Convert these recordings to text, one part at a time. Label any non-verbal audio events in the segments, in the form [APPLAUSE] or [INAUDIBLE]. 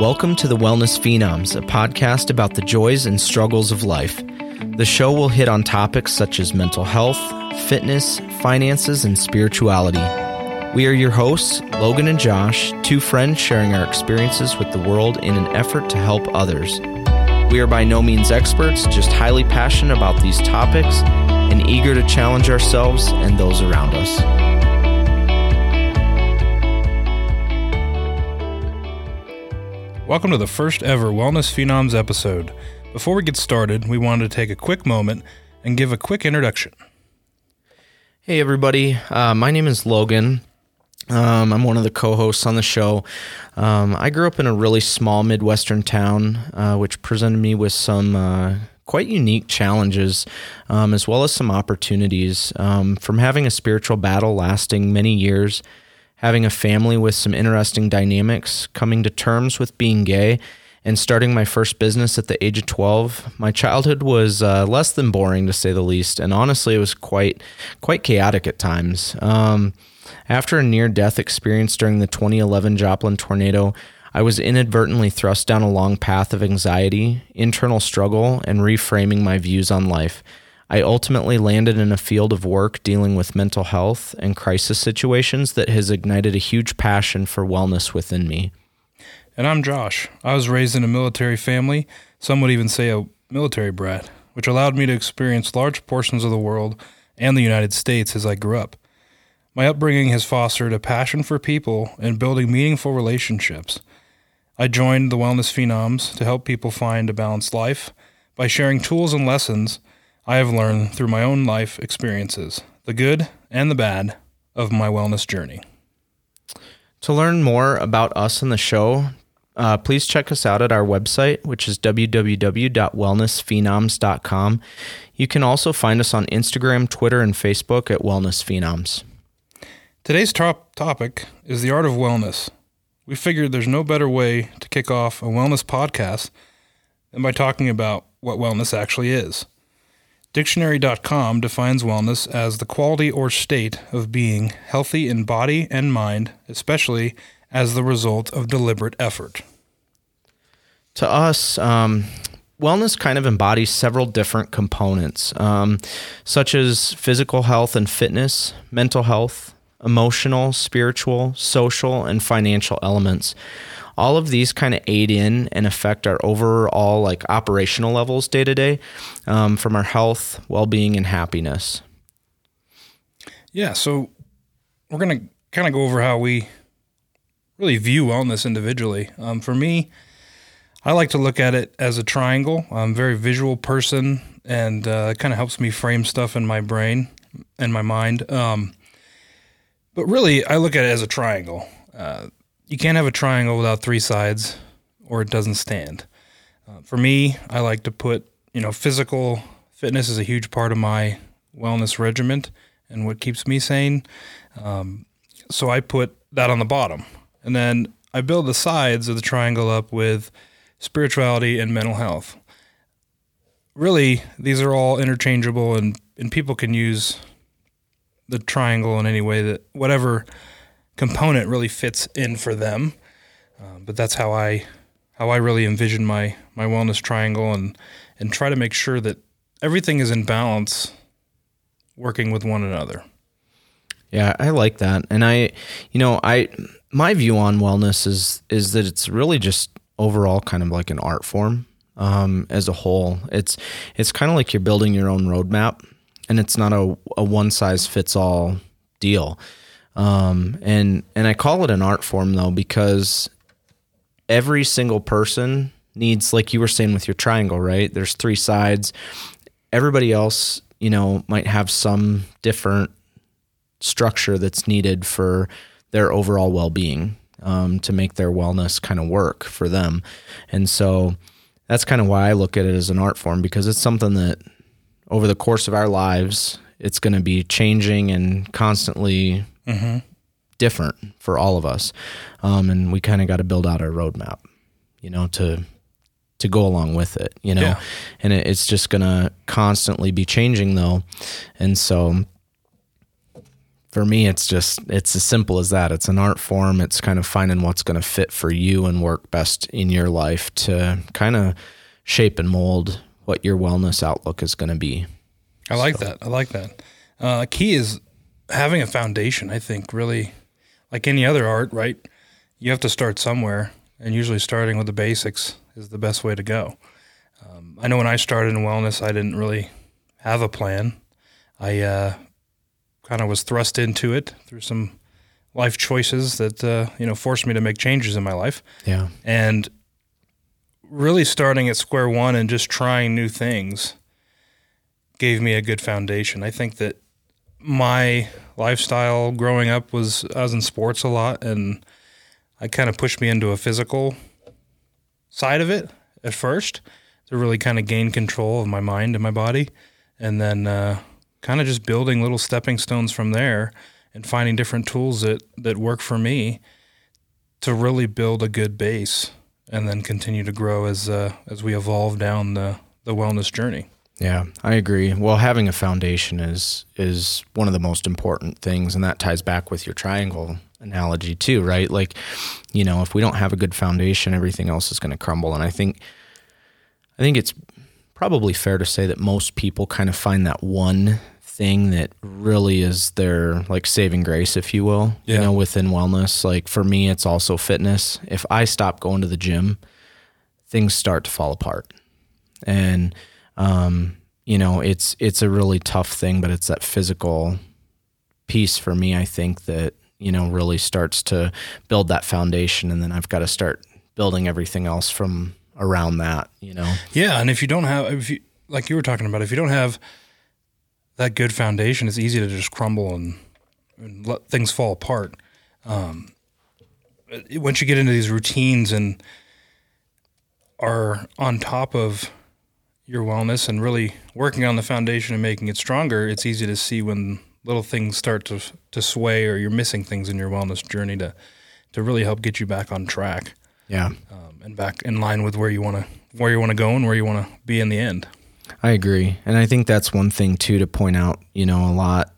Welcome to the Wellness Phenoms, a podcast about the joys and struggles of life. The show will hit on topics such as mental health, fitness, finances, and spirituality. We are your hosts, Logan and Josh, two friends sharing our experiences with the world in an effort to help others. We are by no means experts, just highly passionate about these topics and eager to challenge ourselves and those around us. Welcome to the first ever Wellness Phenoms episode. Before we get started, we wanted to take a quick moment and give a quick introduction. Hey, everybody. Uh, my name is Logan. Um, I'm one of the co hosts on the show. Um, I grew up in a really small Midwestern town, uh, which presented me with some uh, quite unique challenges, um, as well as some opportunities. Um, from having a spiritual battle lasting many years, having a family with some interesting dynamics, coming to terms with being gay, and starting my first business at the age of 12 my childhood was uh, less than boring to say the least and honestly it was quite quite chaotic at times. Um, after a near death experience during the 2011 joplin tornado i was inadvertently thrust down a long path of anxiety internal struggle and reframing my views on life I ultimately landed in a field of work dealing with mental health and crisis situations that has ignited a huge passion for wellness within me. And I'm Josh. I was raised in a military family, some would even say a military brat, which allowed me to experience large portions of the world and the United States as I grew up. My upbringing has fostered a passion for people and building meaningful relationships. I joined the Wellness Phenoms to help people find a balanced life by sharing tools and lessons I have learned through my own life experiences, the good and the bad of my wellness journey. To learn more about us and the show, uh, please check us out at our website, which is www.wellnessphenoms.com. You can also find us on Instagram, Twitter, and Facebook at Wellness Phenoms. Today's top topic is the art of wellness. We figured there's no better way to kick off a wellness podcast than by talking about what wellness actually is. Dictionary.com defines wellness as the quality or state of being healthy in body and mind, especially as the result of deliberate effort. To us, um, wellness kind of embodies several different components, um, such as physical health and fitness, mental health, emotional, spiritual, social, and financial elements. All of these kind of aid in and affect our overall like operational levels day to day, um, from our health, well being, and happiness. Yeah, so we're gonna kind of go over how we really view wellness individually. Um, for me, I like to look at it as a triangle. I'm a very visual person, and uh, it kind of helps me frame stuff in my brain and my mind. Um, but really, I look at it as a triangle. Uh, you can't have a triangle without three sides, or it doesn't stand. Uh, for me, I like to put, you know, physical fitness is a huge part of my wellness regiment and what keeps me sane. Um, so I put that on the bottom. And then I build the sides of the triangle up with spirituality and mental health. Really, these are all interchangeable, and, and people can use the triangle in any way that whatever component really fits in for them. Uh, but that's how I how I really envision my my wellness triangle and and try to make sure that everything is in balance, working with one another. Yeah, I like that, and I, you know, I my view on wellness is is that it's really just overall kind of like an art form um, as a whole. It's it's kind of like you're building your own roadmap, and it's not a, a one size fits all deal. Um, and and I call it an art form though because every single person needs, like you were saying with your triangle, right? There's three sides. Everybody else, you know, might have some different structure that's needed for their overall well-being um, to make their wellness kind of work for them and so that's kind of why i look at it as an art form because it's something that over the course of our lives it's going to be changing and constantly mm-hmm. different for all of us um, and we kind of got to build out our roadmap you know to to go along with it you know yeah. and it, it's just going to constantly be changing though and so for me, it's just it's as simple as that. It's an art form. It's kind of finding what's going to fit for you and work best in your life to kind of shape and mold what your wellness outlook is going to be. I like so. that. I like that. Uh, key is having a foundation. I think really, like any other art, right? You have to start somewhere, and usually starting with the basics is the best way to go. Um, I know when I started in wellness, I didn't really have a plan. I uh, kind of was thrust into it through some life choices that uh, you know forced me to make changes in my life. Yeah, and really starting at square one and just trying new things gave me a good foundation. I think that my lifestyle growing up was I was in sports a lot and I kind of pushed me into a physical side of it at first to really kind of gain control of my mind and my body and then uh, kind of just building little stepping stones from there and finding different tools that that work for me to really build a good base and then continue to grow as uh, as we evolve down the the wellness journey. Yeah, I agree. Well, having a foundation is is one of the most important things, and that ties back with your triangle analogy too, right? Like, you know, if we don't have a good foundation, everything else is going to crumble. And I think, I think it's probably fair to say that most people kind of find that one thing that really is their like saving grace, if you will. Yeah. You know, within wellness. Like for me, it's also fitness. If I stop going to the gym, things start to fall apart, and um, you know, it's it's a really tough thing, but it's that physical piece for me. I think that you know really starts to build that foundation, and then I've got to start building everything else from around that. You know. Yeah, and if you don't have, if you like you were talking about, if you don't have that good foundation, it's easy to just crumble and, and let things fall apart. Um, once you get into these routines and are on top of your wellness and really working on the foundation and making it stronger, it's easy to see when little things start to to sway or you're missing things in your wellness journey to to really help get you back on track. Yeah, um, and back in line with where you want to where you want to go and where you want to be in the end. I agree, and I think that's one thing too to point out. You know, a lot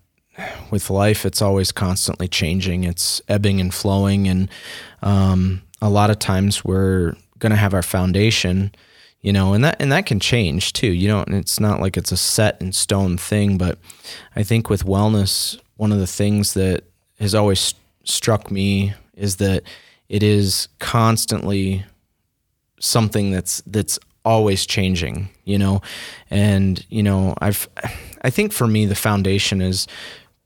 with life, it's always constantly changing. It's ebbing and flowing, and um, a lot of times we're going to have our foundation you know, and that and that can change too. You know, and it's not like it's a set in stone thing, but I think with wellness, one of the things that has always struck me is that it is constantly something that's that's always changing, you know. And, you know, I've I think for me the foundation is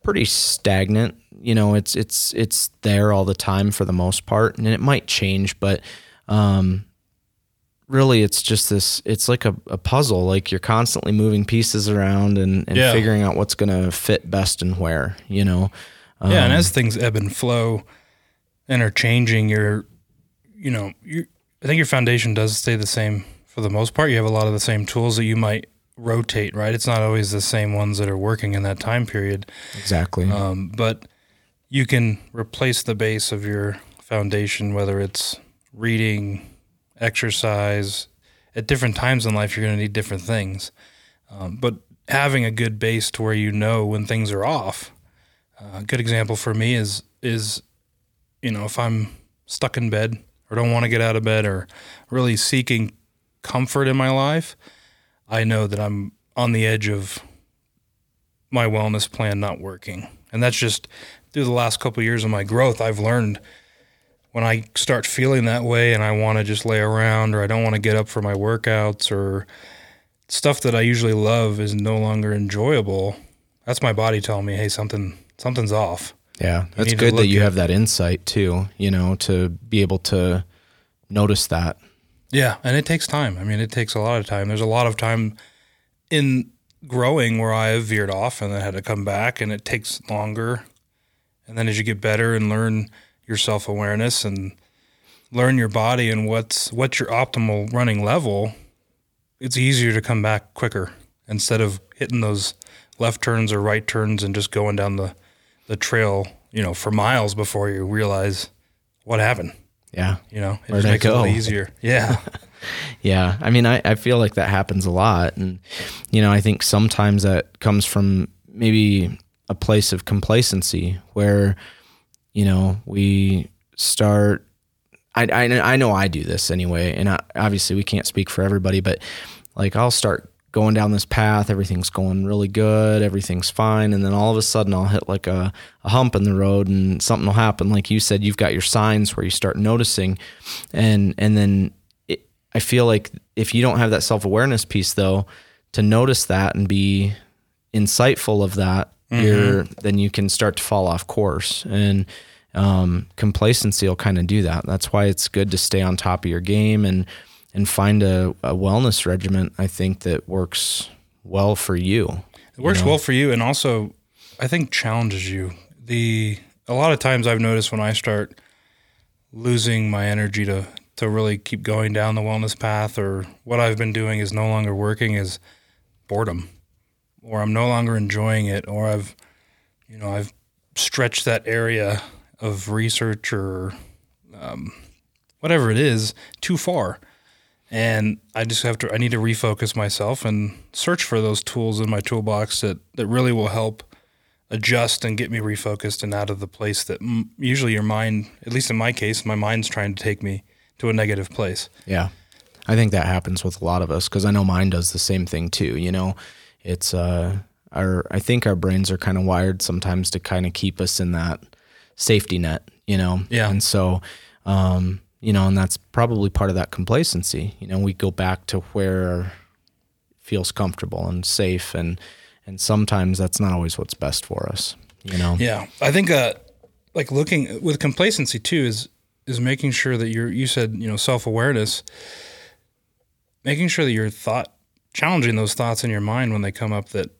pretty stagnant. You know, it's it's it's there all the time for the most part, and it might change, but um, really it's just this it's like a, a puzzle like you're constantly moving pieces around and, and yeah. figuring out what's going to fit best and where you know? Um, yeah and as um, things ebb and flow and are changing your you know you i think your foundation does stay the same for the most part. You have a lot of the same tools that you might rotate right? It's not always the same ones that are working in that time period. Exactly. Um, but you can replace the base of your foundation whether it's reading exercise. At different times in life, you're going to need different things. Um, but having a good base to where you know when things are off. Uh, a good example for me is is you know if I'm stuck in bed or don't want to get out of bed or really seeking comfort in my life, I know that I'm on the edge of my wellness plan not working. And that's just through the last couple of years of my growth, I've learned when I start feeling that way and I want to just lay around or I don't want to get up for my workouts or stuff that I usually love is no longer enjoyable, that's my body telling me, hey, something something's off. Yeah, that's good that you at, have that insight too. You know, to be able to notice that. Yeah, and it takes time. I mean, it takes a lot of time. There's a lot of time in growing where I have veered off and then had to come back, and it takes longer. And then as you get better and learn your self awareness and learn your body and what's what's your optimal running level, it's easier to come back quicker instead of hitting those left turns or right turns and just going down the the trail, you know, for miles before you realize what happened. Yeah. You know, it Where'd just makes go? it easier. Yeah. [LAUGHS] [LAUGHS] yeah. I mean, I, I feel like that happens a lot. And, you know, I think sometimes that comes from maybe a place of complacency where you know we start I, I, I know I do this anyway, and I, obviously we can't speak for everybody, but like I'll start going down this path, everything's going really good, everything's fine, and then all of a sudden I'll hit like a, a hump in the road, and something will happen. Like you said, you've got your signs where you start noticing, and and then it, I feel like if you don't have that self awareness piece though, to notice that and be insightful of that, mm-hmm. you're then you can start to fall off course and um, complacency will kind of do that. That's why it's good to stay on top of your game and and find a, a wellness regimen. I think that works well for you. It works you know? well for you, and also I think challenges you. The a lot of times I've noticed when I start losing my energy to to really keep going down the wellness path, or what I've been doing is no longer working, is boredom, or I'm no longer enjoying it, or I've you know I've stretched that area of research or um, whatever it is too far. And I just have to, I need to refocus myself and search for those tools in my toolbox that, that really will help adjust and get me refocused and out of the place that m- usually your mind, at least in my case, my mind's trying to take me to a negative place. Yeah. I think that happens with a lot of us because I know mine does the same thing too. You know, it's, uh, our, I think our brains are kind of wired sometimes to kind of keep us in that safety net, you know? Yeah. And so, um, you know, and that's probably part of that complacency. You know, we go back to where feels comfortable and safe and and sometimes that's not always what's best for us, you know. Yeah. I think uh like looking with complacency too is is making sure that you're you said, you know, self-awareness making sure that your thought challenging those thoughts in your mind when they come up that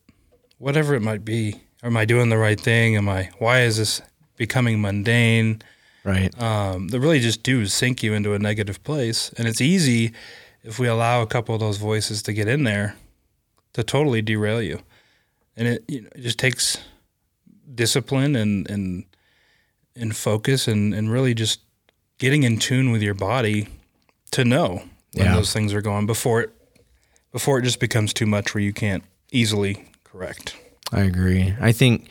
whatever it might be, am I doing the right thing? Am I why is this becoming mundane, right? Um, that really just do sink you into a negative place. And it's easy if we allow a couple of those voices to get in there to totally derail you. And it, you know, it just takes discipline and and and focus and, and really just getting in tune with your body to know when yeah. those things are going before it before it just becomes too much where you can't easily correct. I agree. I think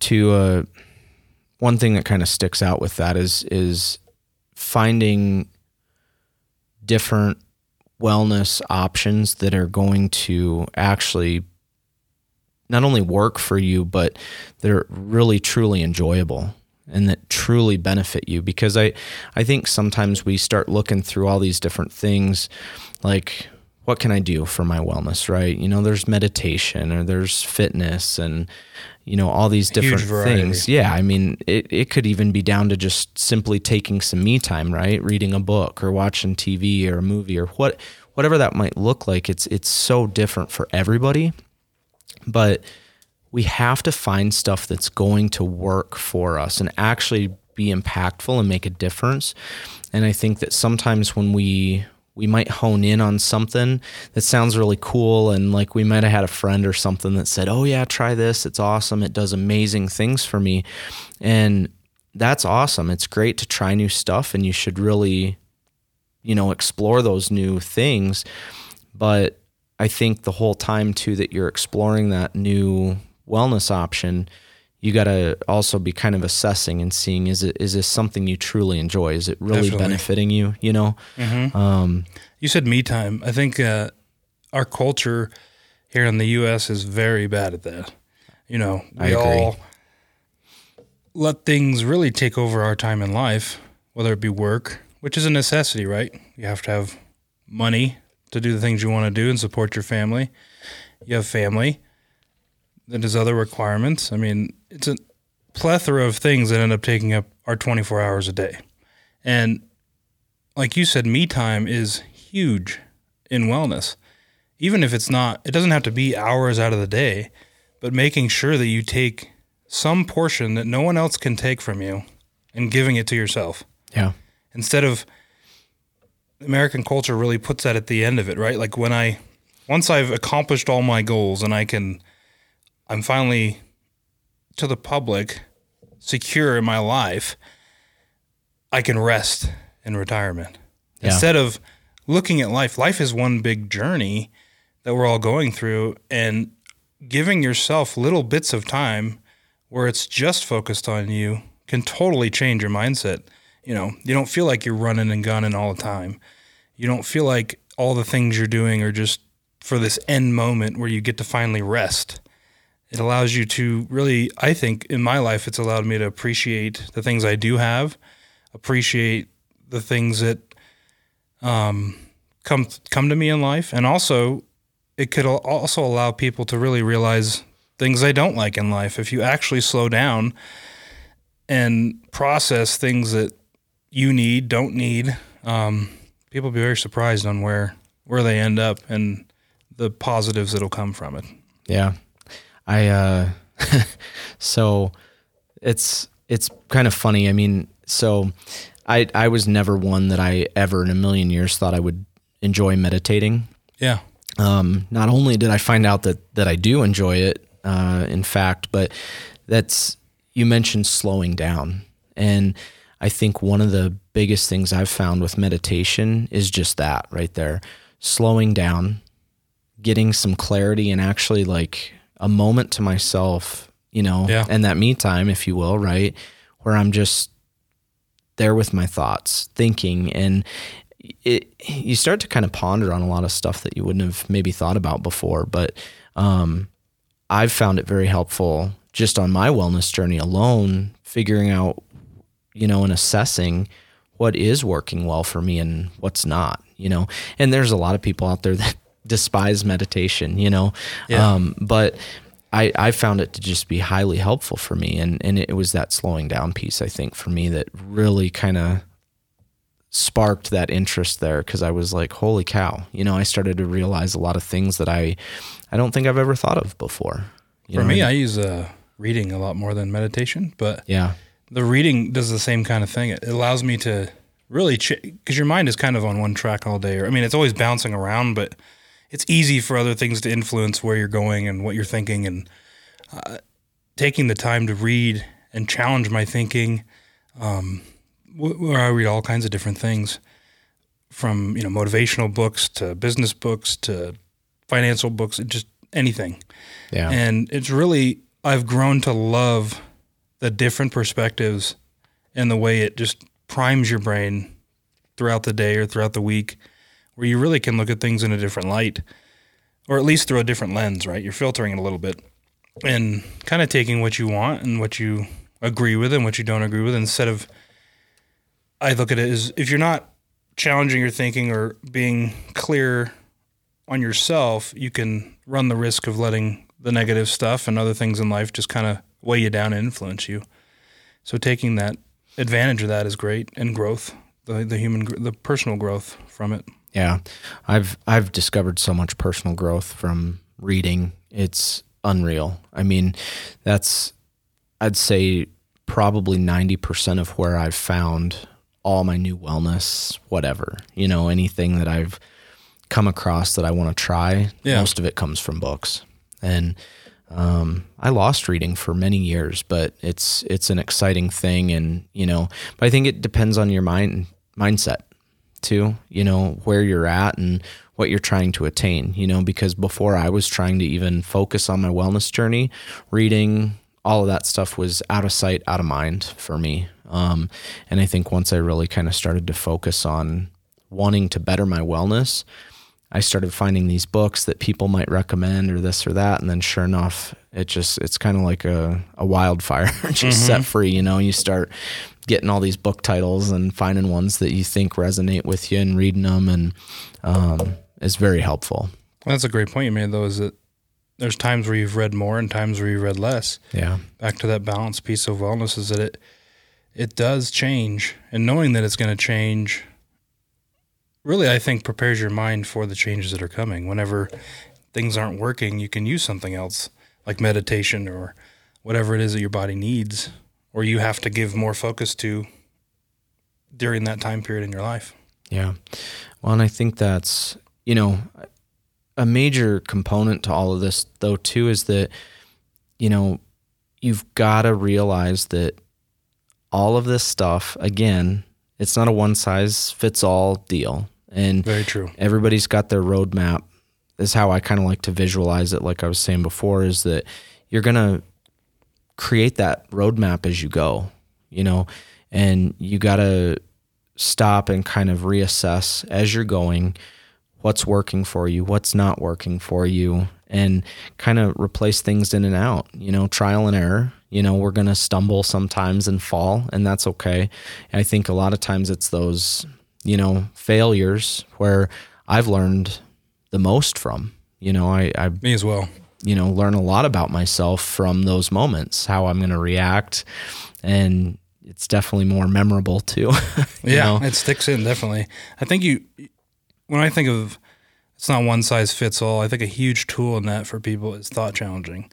to uh, one thing that kind of sticks out with that is is finding different wellness options that are going to actually not only work for you but they're really truly enjoyable and that truly benefit you because I I think sometimes we start looking through all these different things like what can I do for my wellness, right? You know, there's meditation or there's fitness and you know all these different things. Yeah i mean it, it could even be down to just simply taking some me time right? Reading a book or watching tv or a movie or what whatever that might look like. It's it's so different for everybody but we have to find stuff that's going to work for us and actually be impactful and make a difference. And i think that sometimes when we we might hone in on something that sounds really cool and like we might have had a friend or something that said oh yeah try this it's awesome it does amazing things for me. And that's awesome it's great to try new stuff and you should really you know explore those new things. But i think the whole time too that you're exploring that new wellness option you got to also be kind of assessing and seeing is it is this something you truly enjoy? Is it really Definitely. benefiting you? You know. Mm-hmm. Um, you said me time. I think uh, our culture here in the U.S. is very bad at that. You know, we all let things really take over our time in life, whether it be work, which is a necessity, right? You have to have money to do the things you want to do and support your family. You have family that has other requirements. I mean, it's a plethora of things that end up taking up our 24 hours a day. And like you said, me time is huge in wellness. Even if it's not, it doesn't have to be hours out of the day, but making sure that you take some portion that no one else can take from you and giving it to yourself. Yeah. Instead of American culture really puts that at the end of it, right? Like when I once I've accomplished all my goals and I can I'm finally to the public secure in my life, I can rest in retirement. Yeah. Instead of looking at life, life is one big journey that we're all going through and giving yourself little bits of time where it's just focused on you can totally change your mindset. You know, you don't feel like you're running and gunning all the time. You don't feel like all the things you're doing are just for this end moment where you get to finally rest. It allows you to really, I think in my life, it's allowed me to appreciate the things I do have, appreciate the things that um, come come to me in life, and also it could also allow people to really realize things they don't like in life. If you actually slow down and process things that you need, don't need, um, people be very surprised on where where they end up and the positives that'll come from it. Yeah, I uh, [LAUGHS] so it's it's kind of funny. I mean, so I I was never one that I ever in a million years thought I would enjoy meditating. Yeah. Um, not only did I find out that that I do enjoy it, uh, in fact, but that's you mentioned slowing down, and I think one of the biggest things I've found with meditation is just that right there, slowing down, getting some clarity, and actually like a moment to myself, you know, Yeah. and that me time, if you will, right, where I'm just there with my thoughts, thinking, and it you start to kind of ponder on a lot of stuff that you wouldn't have maybe thought about before. But um, I've found it very helpful just on my wellness journey alone, figuring out, you know, and assessing what is working well for me and what's not, you know. And there's a lot of people out there that despise meditation, you know. Yeah. Um, but I, I found it to just be highly helpful for me. And, and it was that slowing down piece, I think, for me that really kind of sparked that interest there because I was like, holy cow, you know, I started to realize a lot of things that I, I don't think I've ever thought of before. You For know, me, I use uh, reading a lot more than meditation, but yeah, the reading does the same kind of thing. It allows me to really because your mind is kind of on one track all day. Or I mean, it's always bouncing around, but it's easy for other things to influence where you're going and what you're thinking. And uh, taking the time to read and challenge my thinking, um, where I read all kinds of different things, from you know motivational books to business books to financial books, just anything. yeah, And it's really, I've grown to love the different perspectives and the way it just primes your brain throughout the day or throughout the week, where you really can look at things in a different light, or at least through a different lens, right? You're filtering it a little bit and kind of taking what you want and what you agree with and what you don't agree with instead of, I look at it as if you're not challenging your thinking or being clear on yourself, you can run the risk of letting the negative stuff and other things in life just kind of weigh you down and influence you. So taking that advantage of that is great and growth, the the human the personal growth from it. Yeah. I've I've discovered so much personal growth from reading. It's unreal. I mean, that's I'd say probably ninety percent of where I've found all my new wellness, whatever you know, anything that I've come across that I want to try. Yeah. Most of it comes from books, and um, I lost reading for many years, but it's it's an exciting thing, and you know, but I think it depends on your mind mindset too. You know where you're at and what you're trying to attain. You know, because before I was trying to even focus on my wellness journey, reading all of that stuff was out of sight, out of mind for me. Um, and I think once I really kind of started to focus on wanting to better my wellness, I started finding these books that people might recommend or this or that. And then sure enough, it just, it's kind of like a, a wildfire [LAUGHS] just set free. You know, you start getting all these book titles and finding ones that you think resonate with you and reading them. And um, it's very helpful. That's a great point you made though. Is that there's times where you've read more and times where you've read less. Yeah. Back to that balance piece of wellness is that it it does change, and knowing that it's going to change, really, I think prepares your mind for the changes that are coming. Whenever things aren't working, you can use something else like meditation or whatever it is that your body needs, or you have to give more focus to during that time period in your life. Yeah. Well, and I think that's, you know, a major component to all of this, though, too, is that, you know, you've got to realize that all of this stuff, again, it's not a one size fits all deal. And Very true. everybody's got their roadmap is how i kind of like to visualize it like i was saying before is that you're going to create that roadmap as you go, you know, and you got to stop and kind of reassess as you're going what's working for you, what's not working for you, and kind of replace things in and out, you know, trial and error. You know, we're going to stumble sometimes and fall, and that's okay. I think a lot of times it's those, you know, failures where I've learned the most from. You know, I, I Me as well. You know, learn a lot about myself from those moments, how I'm going to react. And it's definitely more memorable too. [LAUGHS] you yeah, know? it sticks in definitely. I think you when I think of it's not one size fits all. I think a huge tool in that for people is thought challenging.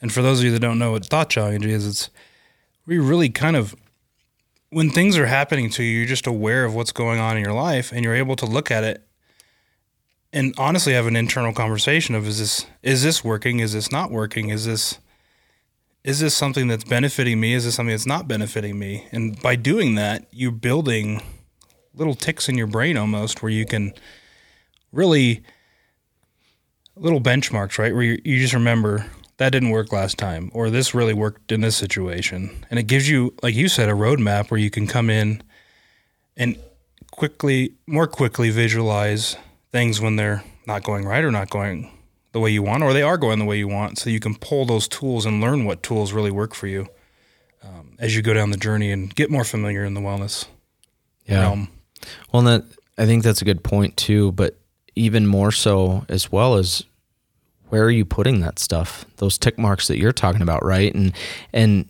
And for those of you that don't know what thought challenging is, it's we really kind of when things are happening to you, you're just aware of what's going on in your life and you're able to look at it and honestly have an internal conversation of is this is this working? Is this not working? Is this is this something that's benefiting me? Is this something that's not benefiting me? And by doing that, you're building little ticks in your brain almost where you can really little benchmarks, right? Where you, you just remember that didn't work last time, or this really worked in this situation. And it gives you, like you said, a roadmap where you can come in and quickly, more quickly visualize things when they're not going right or not going the way you want, or they are going the way you want. So you can pull those tools and learn what tools really work for you um, as you go down the journey and get more familiar in the wellness yeah. realm. Well, that I think that's a good point too. But even more so, as well as where are you putting that stuff? Those tick marks that you're talking about, right? And and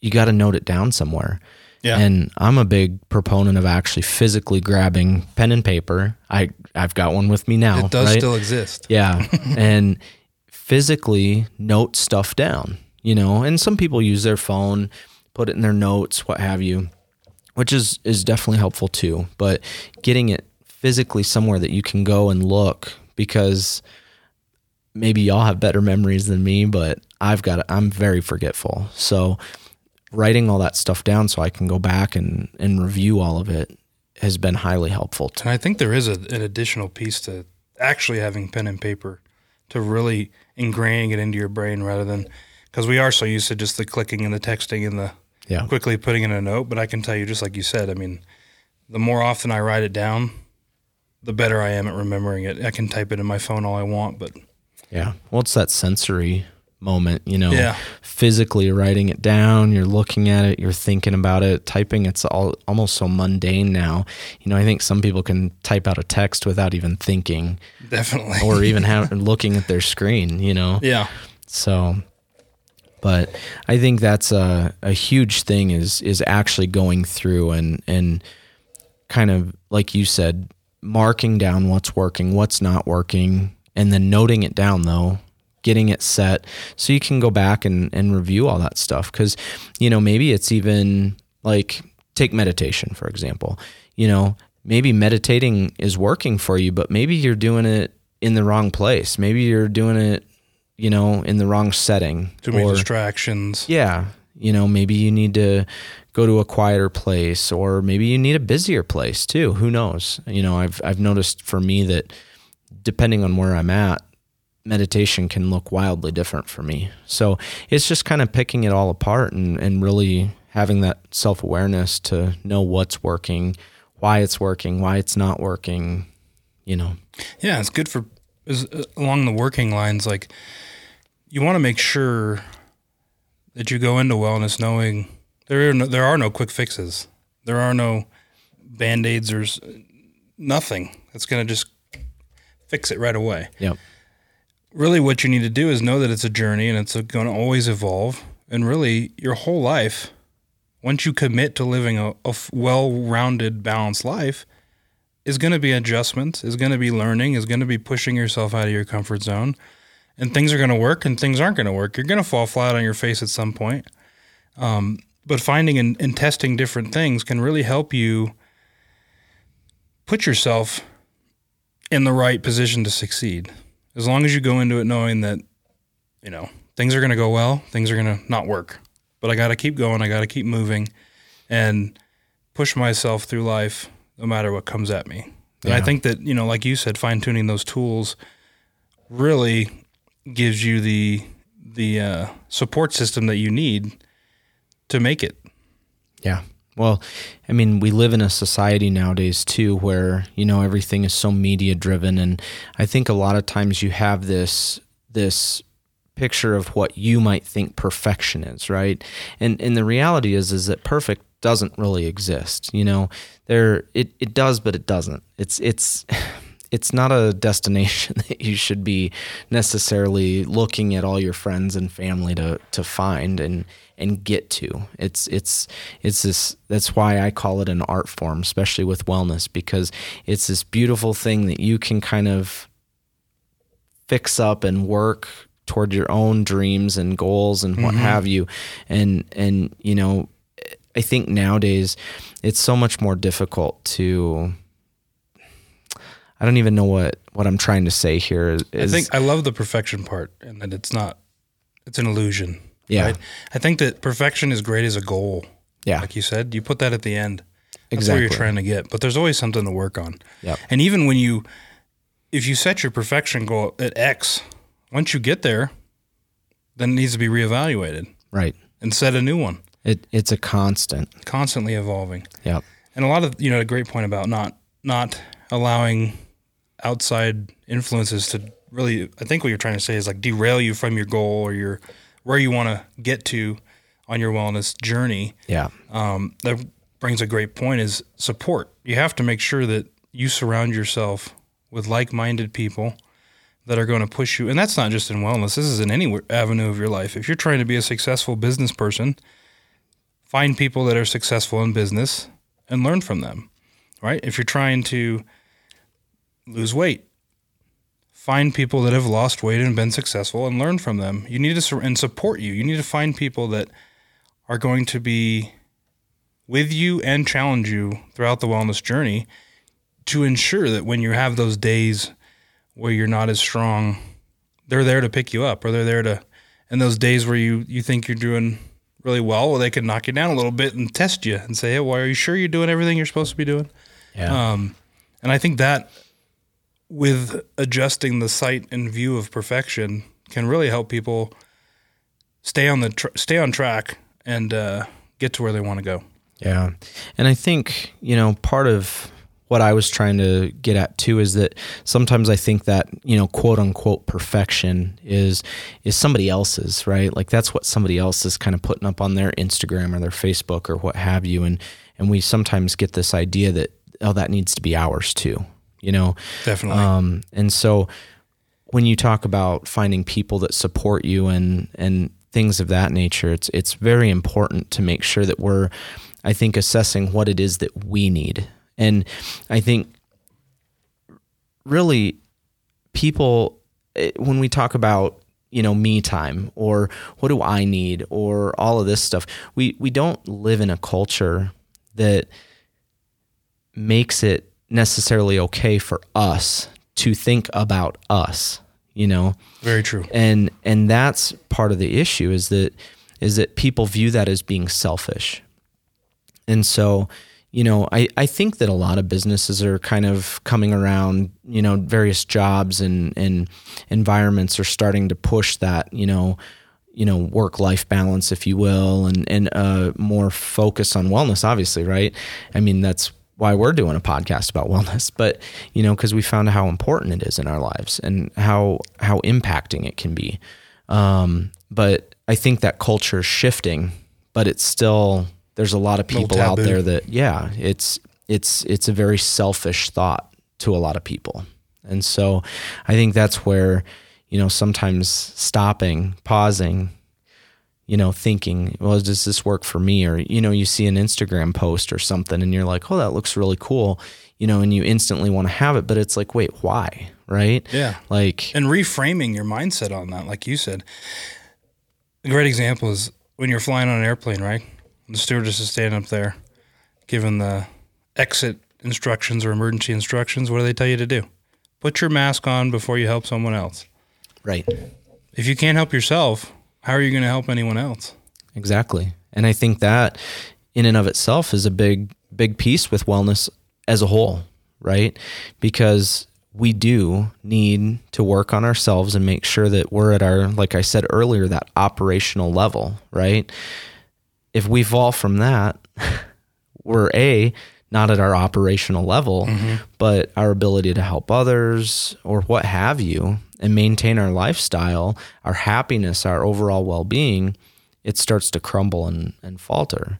you got to note it down somewhere. Yeah. And I'm a big proponent of actually physically grabbing pen and paper. I I've got one with me now. It does right? still exist. Yeah. [LAUGHS] and physically note stuff down, you know, and some people use their phone, put it in their notes, what have you, which is is definitely helpful too, but getting it physically somewhere that you can go and look because maybe y'all have better memories than me, but I've got I'm very forgetful. So writing all that stuff down so I can go back and and review all of it has been highly helpful. And I think there is a, an additional piece to actually having pen and paper to really ingraining it into your brain rather than because we are so used to just the clicking and the texting and the yeah. quickly putting in a note. But I can tell you, just like you said, I mean, the more often I write it down, the better I am at remembering it. I can type it in my phone all I want, but Yeah. Well, it's that sensory moment, you know, Yeah. physically writing it down, you're looking at it, you're thinking about it. Typing, it's all almost so mundane now. You know, I think some people can type out a text without even thinking definitely. or even [LAUGHS] have, looking at their screen, you know? yeah. So, but I think that's a, a huge thing is is actually going through and and kind of like you said, marking down what's working, what's not working, and then noting it down though, getting it set so you can go back and and review all that stuff because you know maybe it's even like take meditation for example, you know maybe meditating is working for you, but maybe you're doing it in the wrong place. Maybe you're doing it you know, in the wrong setting. Too many Or- distractions. yeah, you know, maybe you need to go to a quieter place or maybe you need a busier place too. Who knows? You know, I've I've noticed for me that depending on where I'm at, meditation can look wildly different for me. So, it's just kind of picking it all apart and and really having that self-awareness to know what's working, why it's working, why it's not working, you know. Yeah, it's good for is uh, along the working lines. Like you want to make sure that you go into wellness knowing there are no, there are no quick fixes. There are no band aids or nothing that's going to just fix it right away. Yep. Really, what you need to do is know that it's a journey and it's going to always evolve. And really, your whole life, once you commit to living a well-rounded, balanced life, is going to be adjustments, is going to be learning, is going to be pushing yourself out of your comfort zone. And things are going to work and things aren't going to work. You're going to fall flat on your face at some point. Um, but finding and, and testing different things can really help you put yourself in the right position to succeed. As long as you go into it knowing that, you know, things are going to go well, things are going to not work. But I got to keep going, I got to keep moving and push myself through life no matter what comes at me. And I think that, you know, like you said, fine tuning those tools really gives you the the uh, support system that you need to make it. Yeah. Well, I mean, we live in a society nowadays too where, you know, everything is so media driven and I think a lot of times you have this this picture of what you might think perfection is, right? And and the reality is is that perfect doesn't really exist. You know, there it, it does but it doesn't. It's it's [LAUGHS] it's not a destination [LAUGHS] that you should be necessarily looking at all your friends and family to to find and and get to. It's it's it's this that's why I call it an art form, especially with wellness, because it's this beautiful thing that you can kind of fix up and work toward your own dreams and goals and what mm-hmm. have you. And and you know, I think nowadays it's so much more difficult to I don't even know what what I'm trying to say here. Is, I think I love the perfection part and that it's not it's an illusion. Yeah. Right? I think that perfection is great as a goal. Yeah. Like you said, you put that at the end. That's exactly. where you're trying to get. But there's always something to work on. Yeah. And even when you, if you set your perfection goal at X, once you get there, then it needs to be reevaluated. Right. And set a new one. It it's a constant. Constantly evolving. Yeah. And a lot of you know a great point about not not allowing outside influences to really I think what you're trying to say is like derail you from your goal or your where you want to get to on your wellness journey. Yeah. Um, that brings a great point is support. You have to make sure that you surround yourself with like-minded people that are going to push you. And that's not just in wellness. This is in any avenue of your life. If you're trying to be a successful business person, find people that are successful in business and learn from them. Right? If you're trying to lose weight, find people that have lost weight and been successful and learn from them. You need to and support you. You need to find people that are going to be with you and challenge you throughout the wellness journey to ensure that when you have those days where you're not as strong, they're there to pick you up or they're there to and those days where you you think you're doing really well, well they can knock you down a little bit and test you and say, "Hey, well, are you sure you're doing everything you're supposed to be doing?" Yeah. Um, and I think that with adjusting the sight and view of perfection can really help people stay on the tr- stay on track and uh, get to where they want to go. Yeah, and I think you know part of what I was trying to get at too is that sometimes I think that you know quote unquote perfection is is somebody else's right? Like that's what somebody else is kind of putting up on their Instagram or their Facebook or what have you. And and we sometimes get this idea that oh that needs to be ours too you know? Definitely. Um, and so when you talk about finding people that support you and and things of that nature it's it's very important to make sure that we're I think assessing what it is that we need. And I think really people eh, when we talk about you know me time or what do I need or all of this stuff we we don't live in a culture that makes it necessarily okay for us to think about us you know? Very true. And and that's part of the issue is that is that people view that as being selfish. And so you know I, I think that a lot of businesses are kind of coming around you know various jobs and and environments are starting to push that you know you know work life balance if you will and and uh, more focus on wellness obviously right? I mean that's why we're doing a podcast about wellness, but you know, because we found how important it is in our lives and how how impacting it can be. Um, but I think that culture is shifting, but it's still there's a lot of people out there that yeah, it's it's it's a very selfish thought to a lot of people, and so I think that's where you know sometimes stopping, pausing, you know, thinking, well, does this work for me? Or, you know, you see an Instagram post or something and you're like, oh, that looks really cool, you know, and you instantly want to have it, but it's like, wait, why? Right? Yeah. Like, and reframing your mindset on that, like you said. A great example is when you're flying on an airplane, right? The stewardess is standing up there giving the exit instructions or emergency instructions. What do they tell you to do? Put your mask on before you help someone else. Right. If you can't help yourself, how are you going to help anyone else? Exactly. And I think that in and of itself is a big, big piece with wellness as a whole, right? Because we do need to work on ourselves and make sure that we're at our, like I said earlier, that operational level, right? If we fall from that, [LAUGHS] we're A, not at our operational level, mm-hmm. but our ability to help others or what have you and maintain our lifestyle, our happiness, our overall well being, it starts to crumble and, and falter.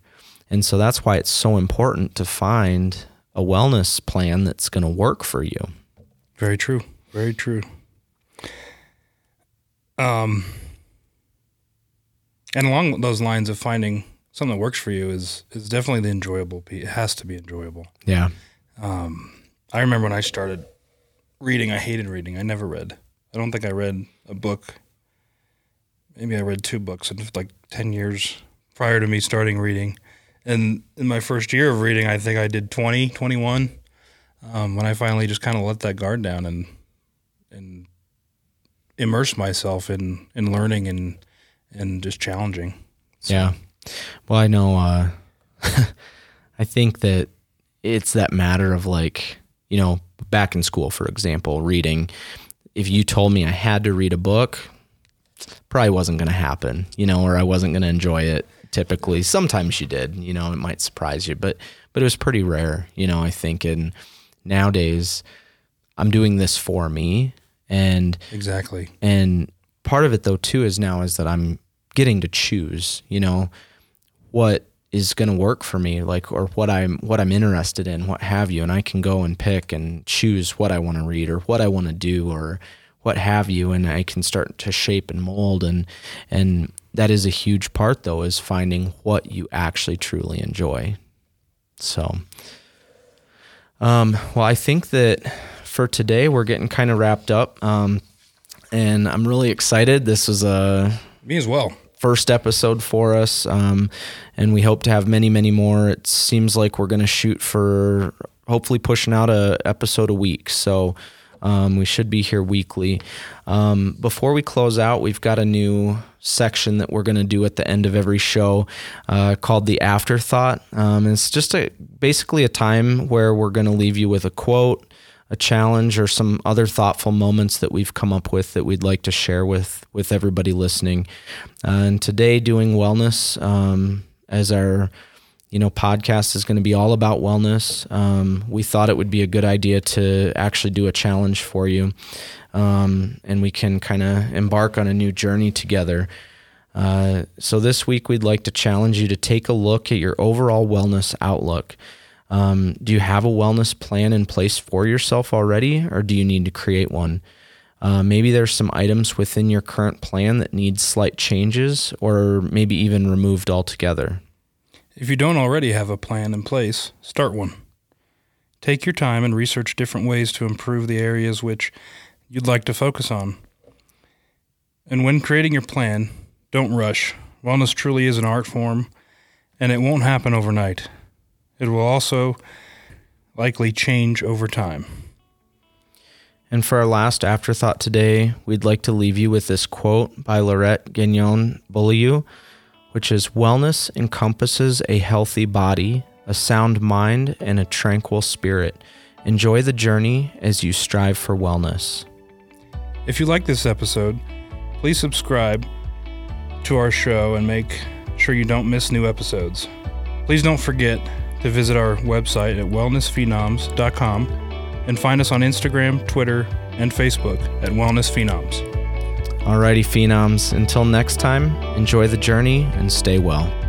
And so that's why it's so important to find a wellness plan that's going to work for you. Very true. Very true. Um, and along those lines of finding something that works for you is is definitely the enjoyable piece. It has to be enjoyable. Yeah. Um, I remember when I started reading, I hated reading. I never read. I don't think I read a book. Maybe I read two books in like ten years prior to me starting reading. And in my first year of reading, I think I did 20, 21. Um, when I finally just kind of let that guard down and and immerse myself in in learning and and just challenging. So. Yeah. Well, I know. Uh, [LAUGHS] I think that it's that matter of like you know back in school, for example, reading. If you told me I had to read a book, probably wasn't going to happen, you know, or I wasn't going to enjoy it. Typically, sometimes you did, you know, it might surprise you, but but it was pretty rare, you know. I think, and nowadays, I'm doing this for me, and exactly, and part of it though too is now is that I'm getting to choose, you know, what is going to work for me like or what I'm what I'm interested in what have you and I can go and pick and choose what I want to read or what I want to do or what have you and I can start to shape and mold and and that is a huge part though is finding what you actually truly enjoy. So um well I think that for today we're getting kind of wrapped up um and I'm really excited. This was a me as well first episode for us, um, and we hope to have many, many more. It seems like we're going to shoot for hopefully pushing out a episode a week. So um, we should be here weekly. Um, before we close out, we've got a new section that we're going to do at the end of every show uh, called the afterthought. Um, it's just a basically a time where we're going to leave you with a quote a challenge or some other thoughtful moments that we've come up with that we'd like to share with with everybody listening. Uh, and today, doing wellness um, as our you know podcast is going to be all about wellness. Um, we thought it would be a good idea to actually do a challenge for you, um, and we can kind of embark on a new journey together. Uh, so this week, we'd like to challenge you to take a look at your overall wellness outlook. Um, do you have a wellness plan in place for yourself already, or do you need to create one? Uh, maybe there's some items within your current plan that need slight changes, or maybe even removed altogether. If you don't already have a plan in place, start one. Take your time and research different ways to improve the areas which you'd like to focus on. And when creating your plan, don't rush. Wellness truly is an art form, and it won't happen overnight. It will also likely change over time. And for our last afterthought today, we'd like to leave you with this quote by Laurette Gagnon Beaulieu, which is Wellness encompasses a healthy body, a sound mind, and a tranquil spirit. Enjoy the journey as you strive for wellness. If you like this episode, please subscribe to our show and make sure you don't miss new episodes. Please don't forget to visit our website at wellnessphenoms.com and find us on Instagram, Twitter, and Facebook at Wellness Phenoms. Alrighty, Phenoms. Until next time, enjoy the journey and stay well.